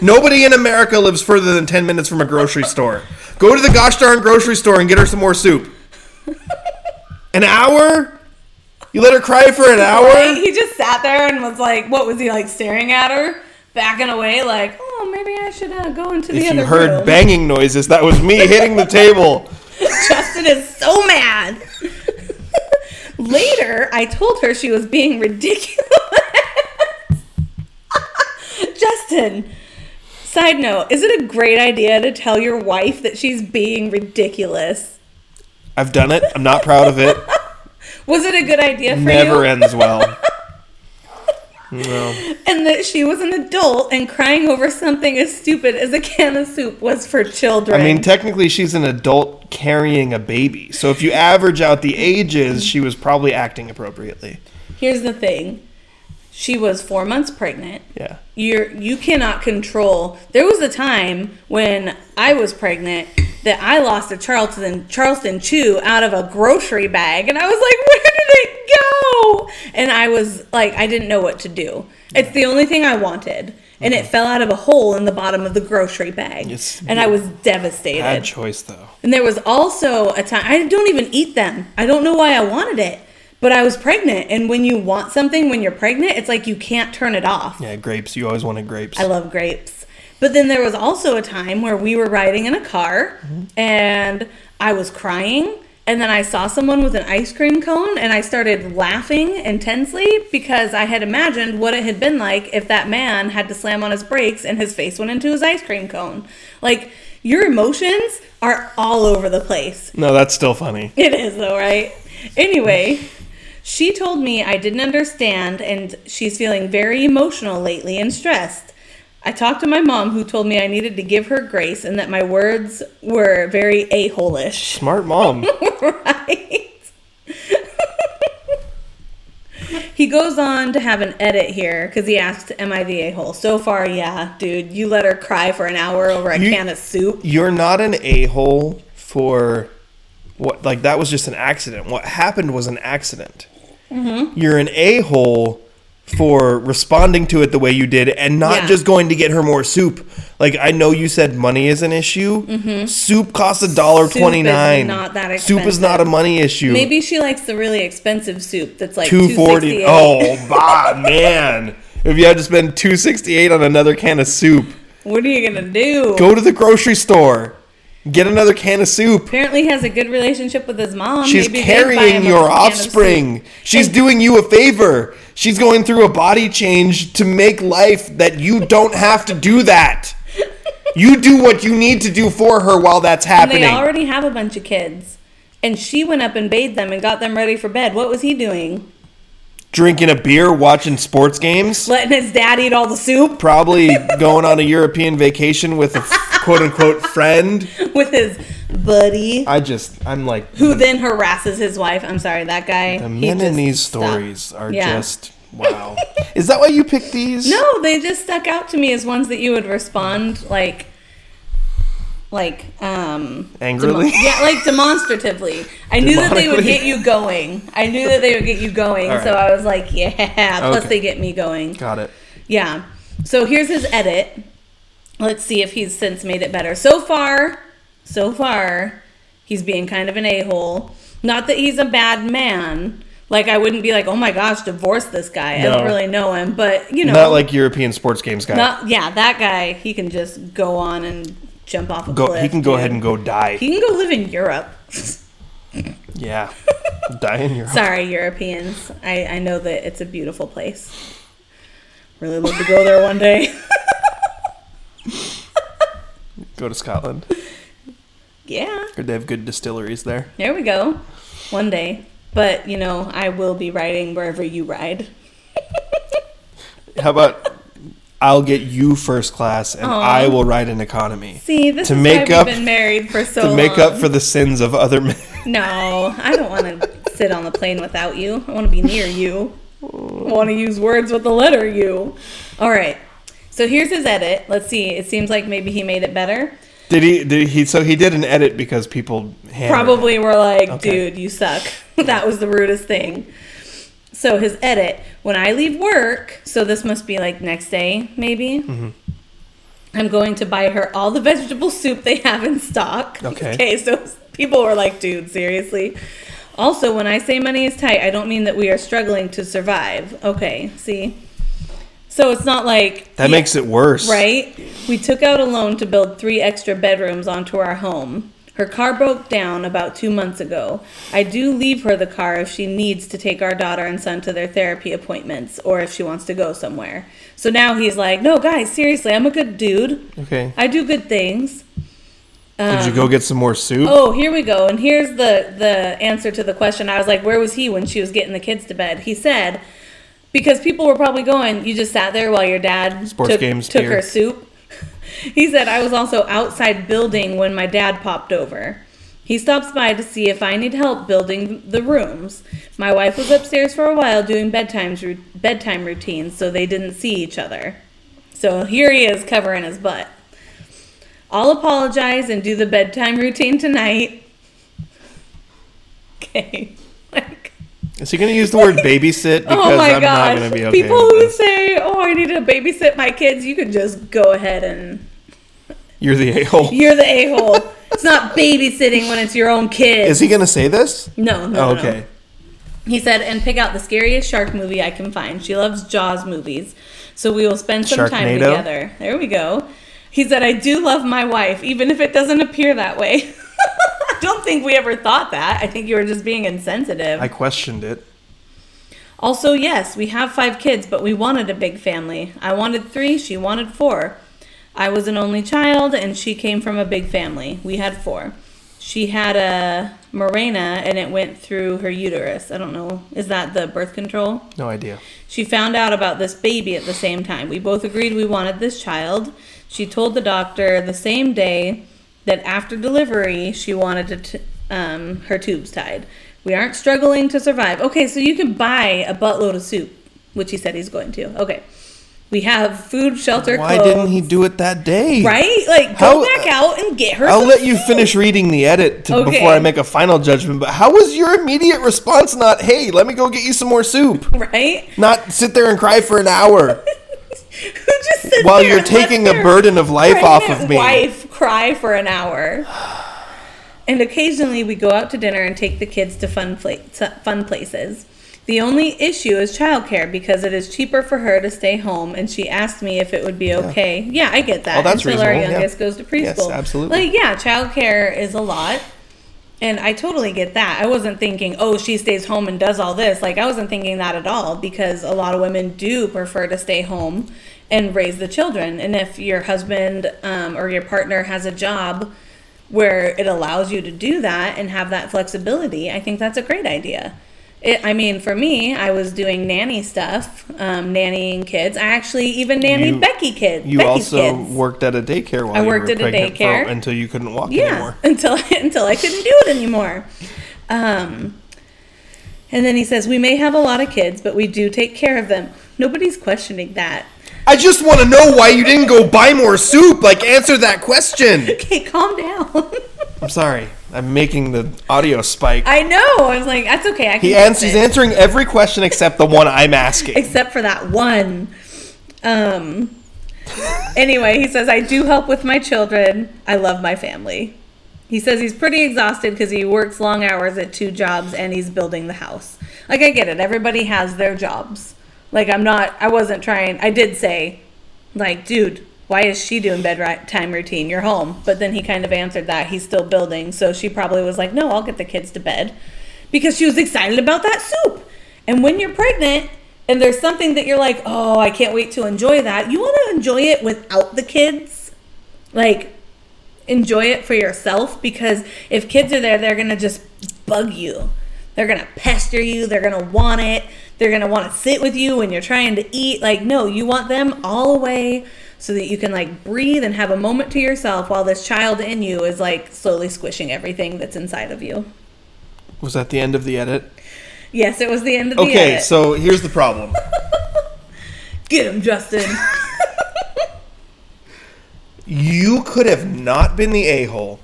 Nobody in America lives further than 10 minutes from a grocery store. Go to the gosh darn grocery store and get her some more soup. An hour? You let her cry for an Right? hour? He just sat there and was like, what was he like staring at her? Backing away, like, oh, maybe I should uh, go into the If other you heard room. banging noises, that was me hitting the table. Justin is so mad. Later, I told her she was being ridiculous. Justin, side note, is it a great idea to tell your wife that she's being ridiculous? I've done it. I'm not proud of it. Was it a good idea for Never you? ends well. No. And that she was an adult and crying over something as stupid as a can of soup was for children. I mean, technically, she's an adult carrying a baby. So if you average out the ages, she was probably acting appropriately. here's the thing. She was four months pregnant. Yeah. you're you cannot control there was a time when i was pregnant that i lost a charleston charleston chew out of a grocery bag and i was like where did it go and i was like i didn't know what to do it's the only thing i wanted and it mm-hmm. fell out of a hole in the bottom of the grocery bag It's- and i was devastated Bad choice, though. and there was also a time I don't even eat them. I don't know why I wanted it, but I was pregnant. And when you want something when you're pregnant, it's like you can't turn it off. Yeah, grapes. You always wanted grapes. I love grapes. But then there was also a time where we were riding in a car mm-hmm. and I was crying. And then I saw someone with an ice cream cone and I started laughing intensely because I had imagined what it had been like if that man had to slam on his brakes and his face went into his ice cream cone. Like, your emotions are all over the place. no, that's still funny. It is though, right? Anyway, she told me I didn't understand and she's feeling very emotional lately and stressed. I talked to my mom, who told me I needed to give her grace and that my words were very a hole-ish. Smart mom. right? he goes on to have an edit here because he asked, Am I the a hole? So far, yeah, dude. You let her cry for an hour over a You- can of soup. You're not an a hole for what? Like that was just an accident. What happened was an accident. Mm-hmm. You're an a hole for responding to it the way you did and not Yeah. just going to get her more soup. Like I know you said money is an issue. Soup costs a dollar Mm-hmm. Soup is twenty nine. not that Soup is not a money issue. Maybe she likes the really expensive soup that's like two forty. 268. Oh, bah, man! If you had to spend two sixty eight on another can of soup, What are you gonna do? go to the grocery store, get another can of soup. Apparently, he has a good relationship with his mom. She's Maybe carrying your can of soup. offspring. She's doing you a favor. She's going through a body change to make life that you don't have to do that. You do what you need to do for her while that's And happening. they already have a bunch of kids. And she went up and bathed them and got them ready for bed. What was he doing? Drinking a beer, watching sports games, Letting his dad eat all the soup probably going on a European vacation with a quote unquote friend. with his buddy, I just, I'm like, who then harasses his wife. I'm sorry, that guy. the men in these stopped. stories are Yeah. just, wow. Is that why you picked these? No, they just stuck out to me as ones that you would respond like like um Angrily? demo- yeah, like demonstratively. I knew that they would get you going. I knew that they would get you going. All So. I was like, yeah, plus Okay. they get me going. Got it. Yeah. So here's his edit. Let's see if he's since made it better. So far, so far, he's being kind of an a-hole. Not that he's a bad man. Like I wouldn't be like, "Oh my gosh, divorce this guy." I don't really know him, but you know, Not like European sports games guy. not yeah, that guy. He can just go on and jump off a go, cliff. he can go dude. ahead and go die. He can go live in Europe. yeah. die in Europe. Sorry, Europeans. I I know that it's a beautiful place. Really love to go there one day. Go to Scotland. yeah, Or they have good distilleries there. there we go. One day, but you know, I will be riding wherever you ride. How about I'll get you first class and Aw. I will ride an economy See, this To is make why up- we've been married for so to long. make up for the sins of other men. No, I don't want to sit on the plane without you. I want to be near you. I want to use words with the letter U. All right. So here's his edit. Let's see. It seems like maybe he made it better. Did he? Did he? So he did an edit because people Probably were like, Okay. dude, you suck. that was the rudest thing. So his edit, when I leave work, so this must be like next day, maybe. Mm-hmm. I'm going to buy her all the vegetable soup they have in stock. Okay. Okay, so people were like, dude, seriously? Also, when I say money is tight, I don't mean that we are struggling to survive. Okay, see? So it's not like. That makes it worse. Right? We took out a loan to build three extra bedrooms onto our home. Her car broke down about two months ago. I do leave her the car if she needs to take our daughter and son to their therapy appointments or if she wants to go somewhere. So now he's like, no, guys, seriously, I'm a good dude. Okay. I do good things. Did you go um, get some more soup? Oh, here we go. And here's the the answer to the question. I was like, where was he when she was getting the kids to bed? He said, because people were probably going, you just sat there while your dad Sports took, games, took beer." her soup. he said, I was also outside building when my dad popped over. He stops by to see if I need help building the rooms. My wife was upstairs for a while doing bedtime bedtime routines, so they didn't see each other. So here he is covering his butt. I'll apologize and do the bedtime routine tonight. Okay. Is he going to use the word babysit? Because oh my I'm gosh. not going to be okay. People who say, oh, I need to babysit my kids, you can just go ahead and. You're the a hole. You're the a hole. it's not babysitting when it's your own kid. Is he going to say this? no, no, Oh, no, no. okay. He said, and pick out the scariest shark movie I can find. She loves Jaws movies. So we will spend some time together. There we go. He said, I do love my wife, even if it doesn't appear that way. I don't think we ever thought that. I think you were just being insensitive. I questioned it. Also, yes, we have five kids, but we wanted a big family. I wanted three, she wanted four. I was an only child, and she came from a big family. We had four. she had a Mirena and it went through her uterus. I don't know. Is that the birth control? No idea. She found out about this baby at the same time. We both agreed we wanted this child. She told the doctor the same day that after delivery she wanted to t- um, her tubes tied. We aren't struggling to survive. Okay, so you can buy a buttload of soup, which he said he's going to. Okay. We have food, shelter, Why clothes. didn't he do it that day? Right? Like, go How- back out and get her. I'll some let you finish reading the edit to, Okay. before I make a final judgment. But how was your immediate response not, "Hey, let me go get you some more soup"? Right? Not sit there and cry for an hour Who just sits while there you're and lets taking a their burden of life off pregnant of me. Wife cry for an hour. And occasionally we go out to dinner and take the kids to fun pla- to fun places. The only issue is childcare because it is cheaper for her to stay home, and she asked me if it would be okay. Yeah, I get that. Oh, that's until our reasonable, yeah. youngest goes to preschool. Yes, absolutely. Like, yeah, childcare is a lot, and I totally get that. I wasn't thinking, oh, she stays home and does all this. Like, I wasn't thinking that at all because a lot of women do prefer to stay home and raise the children. And if your husband um, or your partner has a job where it allows you to do that and have that flexibility, I think that's a great idea. It, I mean, for me, I was doing nanny stuff, um, nannying kids. I actually even nannied You- Becky kids. You Becky's also kids. worked at a daycare while I worked at a pregnant for- daycare. until you couldn't walk yeah, anymore. until until I couldn't do it anymore. Um, and then he says, "We may have a lot of kids, but we do take care of them." Nobody's questioning that. I just want to know why you didn't go buy more soup. Like, answer that question. Okay, calm down. I'm sorry. I'm making the audio spike. I know. I was like, "That's okay." I can He ans- he's answering every question except the one I'm asking. except for that one. Um. Anyway, he says, I do help with my children. I love my family. He says he's pretty exhausted because he works long hours at two jobs and he's building the house. Like, I get it. Everybody has their jobs. Like, I'm not, I wasn't trying, I did say, like, dude, why is she doing bedtime routine? You're home. But then he kind of answered that he's still building. So she probably was like, no, I'll get the kids to bed because she was excited about that soup. And when you're pregnant and there's something that you're like, oh, I can't wait to enjoy that, you want to enjoy it without the kids. Like, enjoy it for yourself because if kids are there, they're going to just bug you. They're going to pester you. They're going to want it. They're going to want to sit with you when you're trying to eat. Like, no, you want them all away so that you can like breathe and have a moment to yourself while this child in you is like slowly squishing everything that's inside of you. Was that the end of the edit? Yes, it was the end of the Okay, edit. Okay, so here's the problem. Get him, Justin. You could have not been the a hole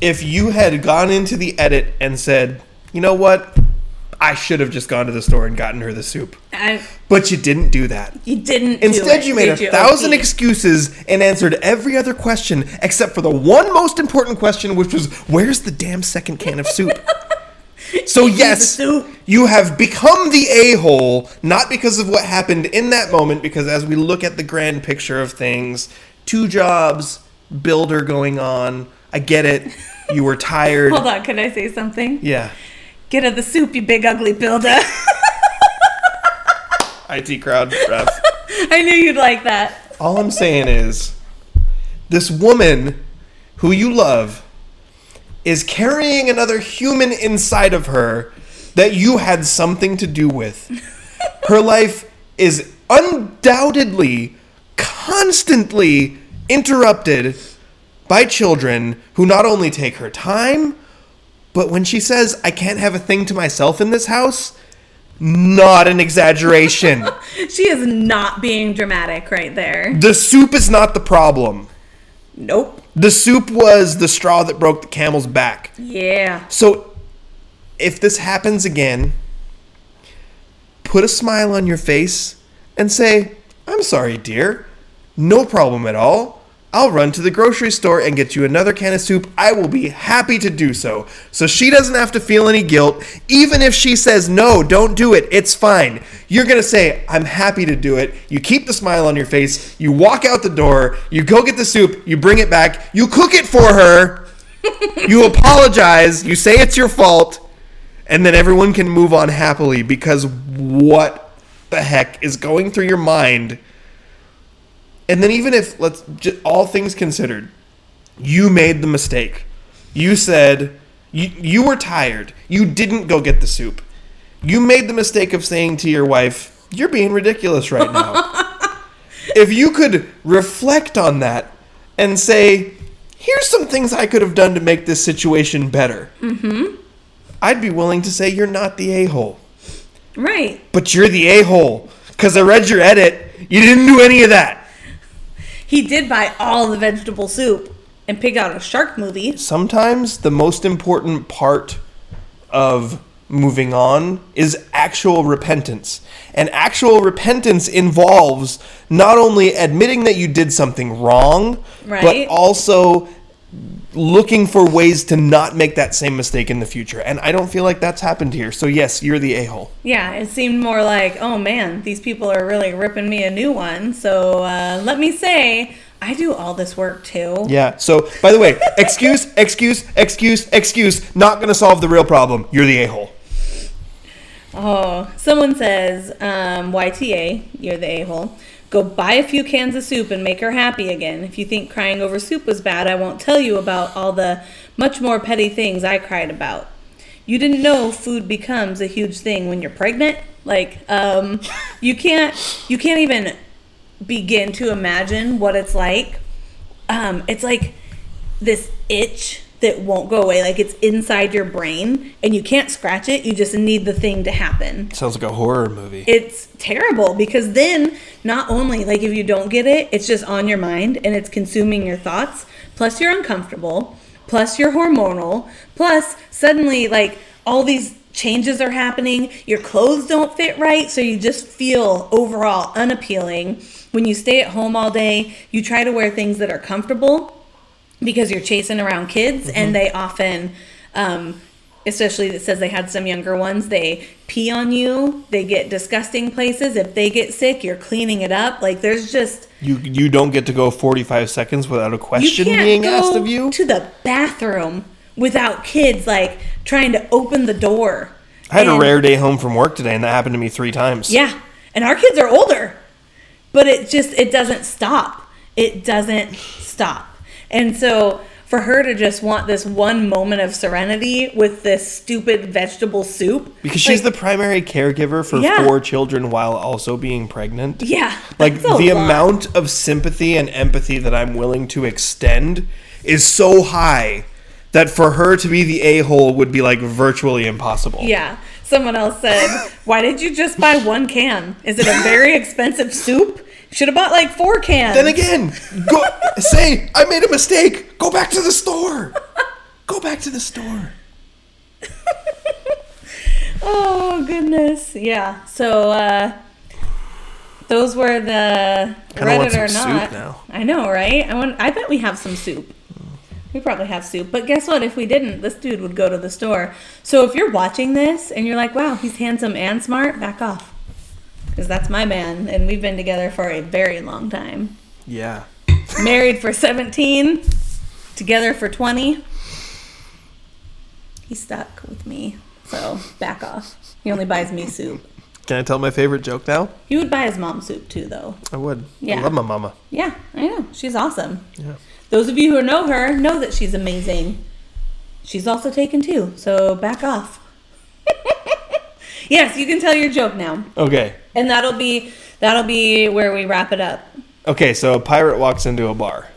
if you had gone into the edit and said, you know what? I should have just gone to the store and gotten her the soup. I, But you didn't do that. you didn't. do Instead, you made a thousand excuses and answered every other question except for the one most important question, which was, where's the damn second can of soup? So, yes, soup. you have become the a hole, not because of what happened in that moment, because as we look at the grand picture of things, two jobs, builder going on, I get it. You were tired. Hold on, can I say something? Yeah. Get her the soup, you big ugly builder. IT crowd ref. I knew you'd like that. All I'm saying is, this woman who you love is carrying another human inside of her that you had something to do with. Her life is undoubtedly, constantly interrupted by children who not only take her time, but when she says, I can't have a thing to myself in this house, not an exaggeration. She is not being dramatic right there. the soup is not the problem. Nope. The soup was the straw that broke the camel's back. Yeah. So, if this happens again, put a smile on your face and say, I'm sorry, dear. No problem at all. I'll run to the grocery store and get you another can of soup. I will be happy to do so. So she doesn't have to feel any guilt. Even if she says, no, don't do it, it's fine. You're going to say, I'm happy to do it. You keep the smile on your face. You walk out the door. You go get the soup. You bring it back. You cook it for her. you apologize. You say it's your fault. And then everyone can move on happily because what the heck is going through your mind? And then even if let's j- all things considered, you made the mistake You said you you were tired. You didn't go get the soup. You made the mistake of saying to your wife, "You're being ridiculous right now." if you could reflect on that and say, "Here's some things I could have done to make this situation better." Mm-hmm. I'd be willing to say you're not the a-hole. Right. But you're the a-hole cuz I read your edit. You didn't do any of that. He did buy all the vegetable soup and pick out a shark movie. sometimes the most important part of moving on is actual repentance. And actual repentance involves not only admitting that you did something wrong, but also looking for ways to not make that same mistake in the future. And I don't feel like that's happened here. So yes, you're the a-hole. Yeah, it seemed more like, oh man, these people are really ripping me a new one. So uh, let me say, I do all this work too. Yeah. So by the way, excuse, excuse, excuse, excuse, not going to solve the real problem. You're the a-hole. Oh, someone says, um, YTA, you're the a hole. Go buy a few cans of soup and make her happy again. If you think crying over soup was bad, I won't tell you about all the much more petty things I cried about. You didn't know food becomes a huge thing when you're pregnant. Like, um, you can't, you can't even begin to imagine what it's like. Um, it's like this itch that won't go away. Like it's inside your brain and you can't scratch it. You just need the thing to happen. Sounds like a horror movie. It's terrible because then not only like if you don't get it, it's just on your mind and it's consuming your thoughts. Plus you're uncomfortable. Plus you're hormonal. Plus suddenly like all these changes are happening. Your clothes don't fit right, so you just feel overall unappealing. When you stay at home all day, you try to wear things that are comfortable because you're chasing around kids and they often um, especially it says they had some younger ones they pee on you they get disgusting places if they get sick you're cleaning it up like there's just You you don't get to go 45 seconds without a question being asked of you. to the bathroom without kids like trying to open the door I had a rare day home from work today, and that happened to me three times. Yeah. And our kids are older. But it just it doesn't stop. It doesn't stop. And so for her to just want this one moment of serenity with this stupid vegetable soup Because she's like, the primary caregiver for Yeah. four children while also being pregnant. Yeah. Like the lot. amount of sympathy and empathy that I'm willing to extend is so high that for her to be the a hole would be like virtually impossible. Yeah. Someone else said, Why did you just buy one can? Is it a very expensive soup? Should have bought like four cans. Then again, go say I made a mistake. Go back to the store. Go back to the store. Oh goodness, yeah. So uh, those were the Kinda Reddit or not. I know, right? I want. I bet we have some soup. We probably have soup, but guess what? If we didn't, this dude would go to the store. So if you're watching this and you're like, "Wow, he's handsome and smart," back off, because that's my man, and we've been together for a very long time. Yeah. Married for 17, together for 20. He's stuck with me, so back off. He only buys me soup. Can I tell my favorite joke now? He would buy his mom soup too, though. I would. Yeah. I love my mama. Yeah, I know. She's awesome. Yeah. Those of you who know her know that she's amazing. She's also taken too, so back off. yes, you can tell your joke now. Okay. And that'll be that'll be where we wrap it up. Okay, so a pirate walks into a bar.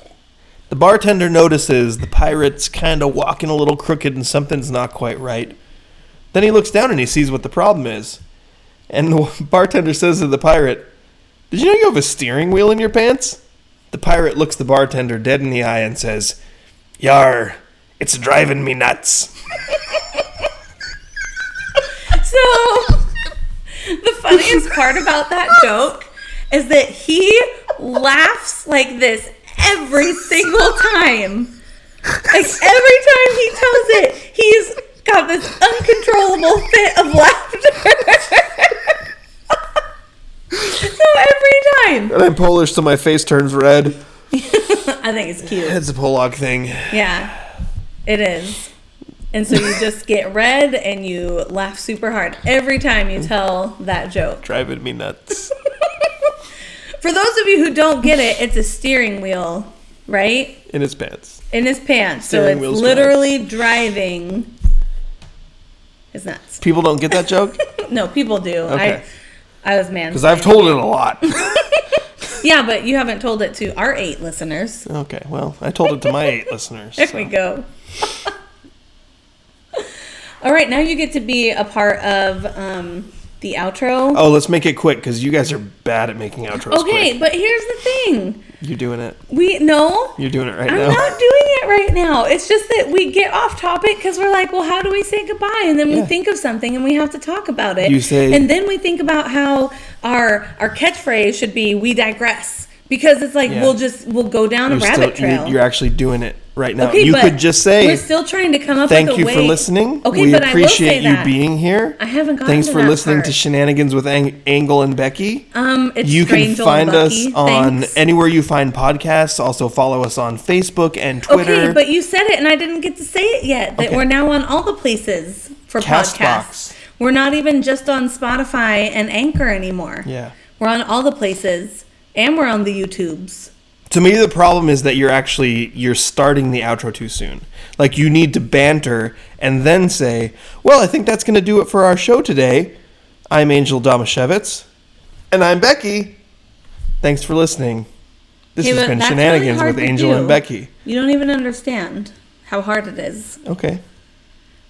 The bartender notices the pirate's kind of walking a little crooked and something's not quite right. Then he looks down and he sees what the problem is. And the bartender says to the pirate, Did you know you have a steering wheel in your pants? The pirate looks the bartender dead in the eye and says, Yar, it's driving me nuts. So the funniest part about that joke is that he laughs like this every single time. Like every time he tells it, he's got this uncontrollable fit of laughter. so every time. And I'm Polish, so my face turns red. I think it's cute. It's a Polak thing. Yeah, it is. And so you just get red and you laugh super hard every time you tell that joke. Driving me nuts. For those of you who don't get it, it's a steering wheel right? In his pants. In his pants. Steering so it's literally driving his nuts. People don't get that joke? No, people do. Okay. I I was man. Because I've told it a lot. Yeah, but you haven't told it to our eight listeners. okay, well, I told it to my eight listeners. There so. we go. All right, now you get to be a part of um, the outro. Oh, let's make it quick because you guys are bad at making outros okay, quick. but here's the thing. You're doing it. We no, You're doing it right now. I'm not doing it right now. It's just that we get off topic because we're like, well, how do we say goodbye? And then we think of something and we have to talk about it. You say- and then we think about how our our catchphrase should be "We digress" because it's like Yeah. we'll just we'll go down You're a rabbit still- trail. You're, you're actually doing it right now. Okay, you but could just say, we're still trying to come up "Thank with a you way. for listening. Okay, we but I will appreciate say you that. being here. I haven't gotten Thanks to for that listening to part. Shenanigans with Ang- Angle and Becky." Um, it's you can Strange Old find us Bucky. on Thanks. anywhere you find podcasts. Also, follow us on Facebook and Twitter. Okay, but you said it and I didn't get to say it yet. That Okay. we're now on all the places for Castbox. podcasts. We're not even just on Spotify and Anchor anymore. yeah. We're on all the places and we're on the YouTubes. To me, the problem is that you're actually you're starting the outro too soon. Like you need to banter and then say, "Well, I think that's going to do it for our show today." I'm Angel Domashevitz, and I'm Becky. Thanks for listening. This Okay, has been that's really Shenanigans with Angel and Becky. You don't even understand how hard it is. Okay.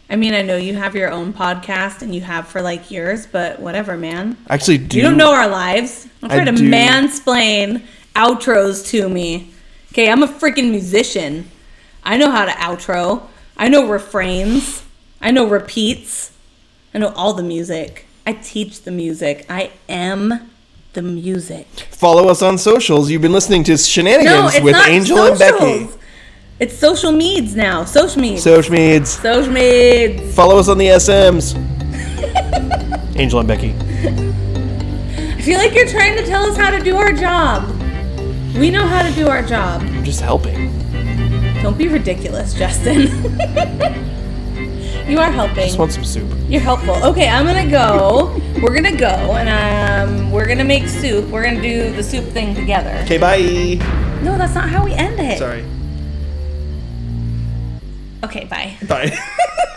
I mean, I know you have your own podcast and you have for like years, but whatever, man. I actually do. You don't know our lives. Don't try I to do. mansplain outros to me. Okay, I'm a freaking musician. I know how to outro. I know refrains. I know repeats. I know all the music. I teach the music. I am the music. Follow us on socials. You've been listening to Shenanigans No, with Angel socials. and Becky. It's social meds now. Social meds. Social Meds. social meds. Follow us on the SMs. Angel and Becky. I feel like you're trying to tell us how to do our job. We know how to do our job. I'm just helping. Don't be ridiculous, Justin. you are helping. Just want some soup. You're helpful. Okay, I'm gonna go. We're gonna go, and um, we're gonna make soup. We're gonna do the soup thing together. Okay, bye. No, that's not how we end it. Sorry. Okay, bye. Bye.